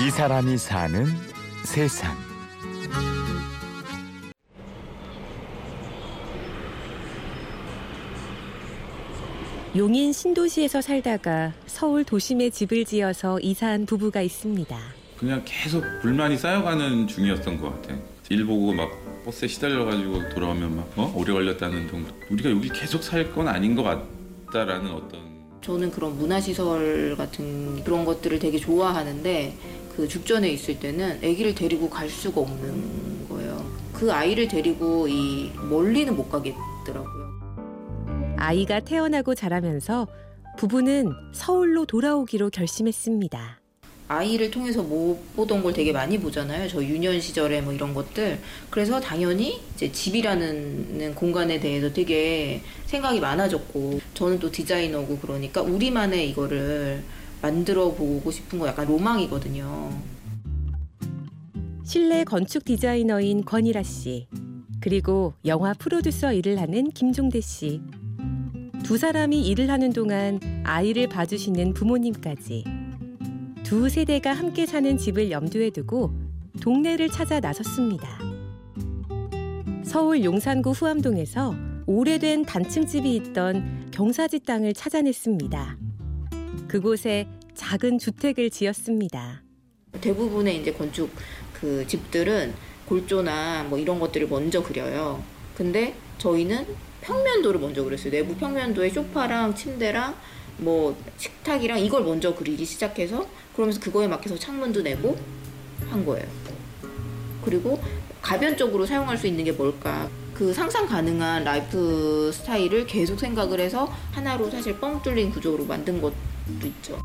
이 사람이 사는 세상. 용인 신도시에서 살다가 서울 도심에 집을 지어서 이사한 부부가 있습니다. 그냥 계속 불만이 쌓여가는 중이었던 것 같아. 일 보고 막 버스에 시달려가지고 돌아오면 막 어? 오래 걸렸다는 등 우리가 여기 계속 살 건 아닌 것 같다라는 어떤 저는 그런 문화시설 같은 그런 것들을 되게 좋아하는데 그 죽전에 있을 때는 아기를 데리고 갈 수가 없는 거예요. 그 아이를 데리고 이 멀리는 못 가겠더라고요. 아이가 태어나고 자라면서 부부는 서울로 돌아오기로 결심했습니다. 아이를 통해서 못 보던 걸 되게 많이 보잖아요. 저 유년 시절에 뭐 이런 것들. 그래서 당연히 이제 집이라는 공간에 대해서 되게 생각이 많아졌고 저는 또 디자이너고 그러니까 우리만의 이거를 만들어 보고 싶은 거 약간 로망이거든요. 실내 건축 디자이너인 권일아 씨, 그리고 영화 프로듀서 일을 하는 김종대 씨. 두 사람이 일을 하는 동안 아이를 봐주시는 부모님까지 두 세대가 함께 사는 집을 염두에 두고 동네를 찾아 나섰습니다. 서울 용산구 후암동에서 오래된 단층집이 있던 경사지 땅을 찾아냈습니다. 그곳에 작은 주택을 지었습니다. 대부분의 이제 건축 그 집들은 골조나 뭐 이런 것들을 먼저 그려요. 근데 저희는 평면도를 먼저 그렸어요. 내부 평면도에 소파랑 침대랑 뭐 식탁이랑 이걸 먼저 그리기 시작해서 그러면서 그거에 맞춰서 창문도 내고 한 거예요. 그리고 가변적으로 사용할 수 있는 게 뭘까? 그 상상 가능한 라이프 스타일을 계속 생각을 해서 하나로 사실 뻥 뚫린 구조로 만든 것도 있죠.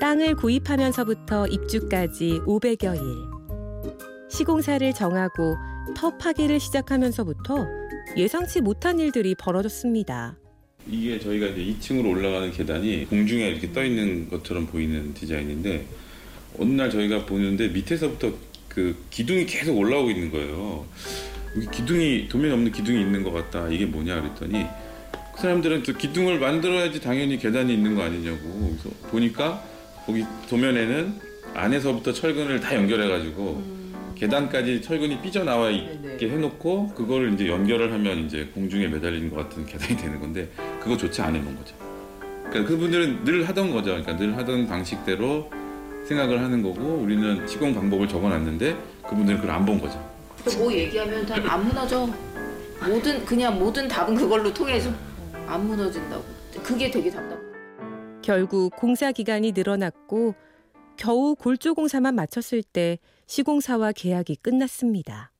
땅을 구입하면서부터 입주까지 500여 일. 시공사를 정하고 터 파기를 시작하면서부터 예상치 못한 일들이 벌어졌습니다. 이게 저희가 이제 2층으로 올라가는 계단이 공중에 이렇게 떠 있는 것처럼 보이는 디자인인데 어느 날 저희가 보는데 밑에서부터 그 기둥이 계속 올라오고 있는 거예요. 여기 기둥이 도면에 없는 기둥이 있는 것 같다. 이게 뭐냐 그랬더니 그 사람들은 그 기둥을 만들어야지 당연히 계단이 있는 거 아니냐고. 그래서 보니까 거기 도면에는 안에서부터 철근을 다 연결해가지고 계단까지 철근이 삐져나와 있게 해놓고 그거를 이제 연결을 하면 이제 공중에 매달리는 것 같은 계단이 되는 건데 그거 좋지 않은 거죠. 그러니까 그분들은 늘 하던 거죠. 그러니까 늘 하던 방식대로 생각을 하는 거고 우리는 시공 방법을 적어놨는데 그분들은 그걸 안 본 거죠. 뭐 얘기하면 다 안 무너져. 모든 그냥 모든 답은 그걸로 통해서 안 무너진다고. 그게 되게 답답. 결국 공사 기간이 늘어났고 겨우 골조 공사만 마쳤을 때 시공사와 계약이 끝났습니다.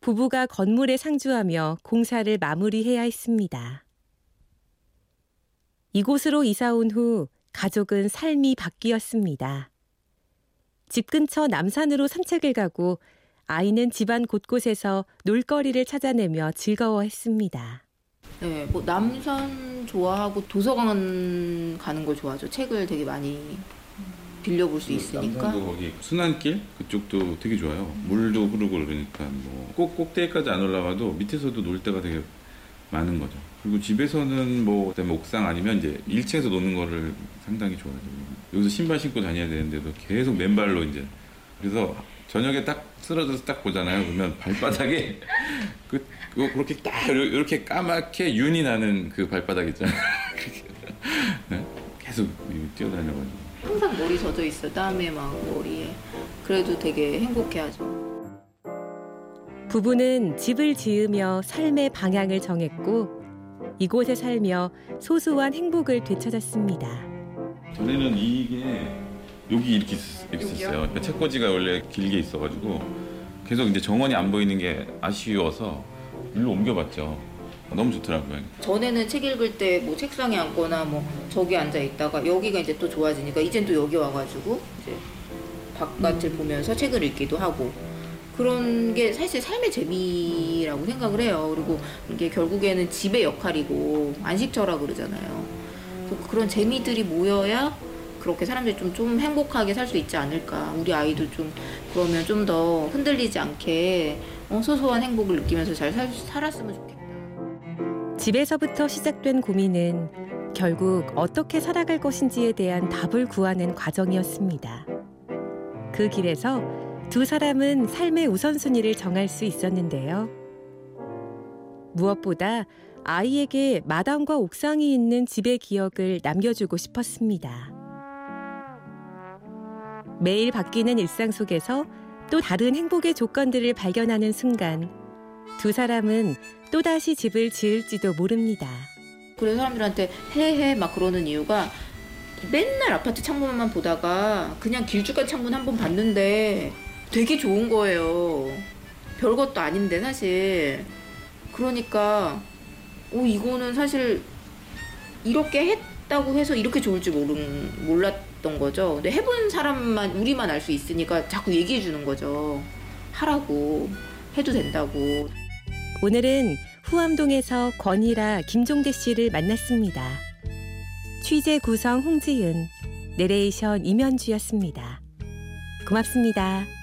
부부가 건물에 상주하며 공사를 마무리해야 했습니다. 이곳으로 이사 온 후 가족은 삶이 바뀌었습니다. 집 근처 남산으로 산책을 가고 아이는 집안 곳곳에서 놀거리를 찾아내며 즐거워했습니다. 네, 뭐 남산 좋아하고 도서관 가는 걸 좋아하죠. 책을 되게 많이 빌려볼 수 있으니까. 남산도 거기 순환길 그쪽도 되게 좋아요. 물도 흐르고 그러니까 뭐 꼭 꼭대기까지 안 올라가도 밑에서도 놀 데가 되게 많은 거죠. 그리고 집에서는 뭐 그다음에 옥상 아니면 이제 1층에서 노는 거를 상당히 좋아해요. 여기서 신발 신고 다녀야 되는데도 계속 맨발로 이제 그래서 저녁에 딱 쓰러져서 딱 보잖아요. 그러면 발바닥에 그 그렇게 딱 이렇게 까맣게 윤이 나는 그 발바닥 있잖아요. 네? 계속 뛰어다녀가지고. 항상 머리 젖어 있어. 땀에 막 머리에. 그래도 되게 행복해하죠. 부부는 집을 지으며 삶의 방향을 정했고 이곳에 살며 소소한 행복을 되찾았습니다. 전에는 이게 여기 이렇게, 이렇게 있었 어요. 그러니까 책꽂이가 원래 길게 있어가지고 계속 이제 정원이 안 보이는 게 아쉬워서 일로 옮겨봤죠. 너무 좋더라고요. 전에는 책 읽을 때 뭐 책상에 앉거나 뭐 저기 앉아 있다가 여기가 이제 또 좋아지니까 이젠 또 여기 와가지고 이제 바깥을 보면서 책을 읽기도 하고 그런 게 사실 삶의 재미라고 생각을 해요. 그리고 이게 결국에는 집의 역할이고 안식처라 그러잖아요. 그런 재미들이 모여야 그렇게 사람들이 좀, 좀 행복하게 살 수 있지 않을까. 우리 아이도 좀 그러면 좀 더 흔들리지 않게 어, 소소한 행복을 느끼면서 잘 살, 살았으면 좋겠다. 집에서부터 시작된 고민은 결국 어떻게 살아갈 것인지에 대한 답을 구하는 과정이었습니다. 그 길에서 두 사람은 삶의 우선순위를 정할 수 있었는데요. 무엇보다 아이에게 마당과 옥상이 있는 집의 기억을 남겨주고 싶었습니다. 매일 바뀌는 일상 속에서 또 다른 행복의 조건들을 발견하는 순간 두 사람은 또다시 집을 지을지도 모릅니다. 그래서 사람들한테 해해 막 그러는 이유가 맨날 아파트 창문만 보다가 그냥 길쭉한 창문 한 번 봤는데 되게 좋은 거예요. 별것도 아닌데 사실. 그러니까 오 이거는 사실 이렇게 했다고 해서 이렇게 좋을 줄 모른 몰랐던 거죠. 근데 해본 사람만 우리만 알 수 있으니까 자꾸 얘기해 주는 거죠. 하라고 해도 된다고. 오늘은 후암동에서 권이라 김종대 씨를 만났습니다. 취재 구성 홍지은, 내레이션 임현주였습니다. 고맙습니다.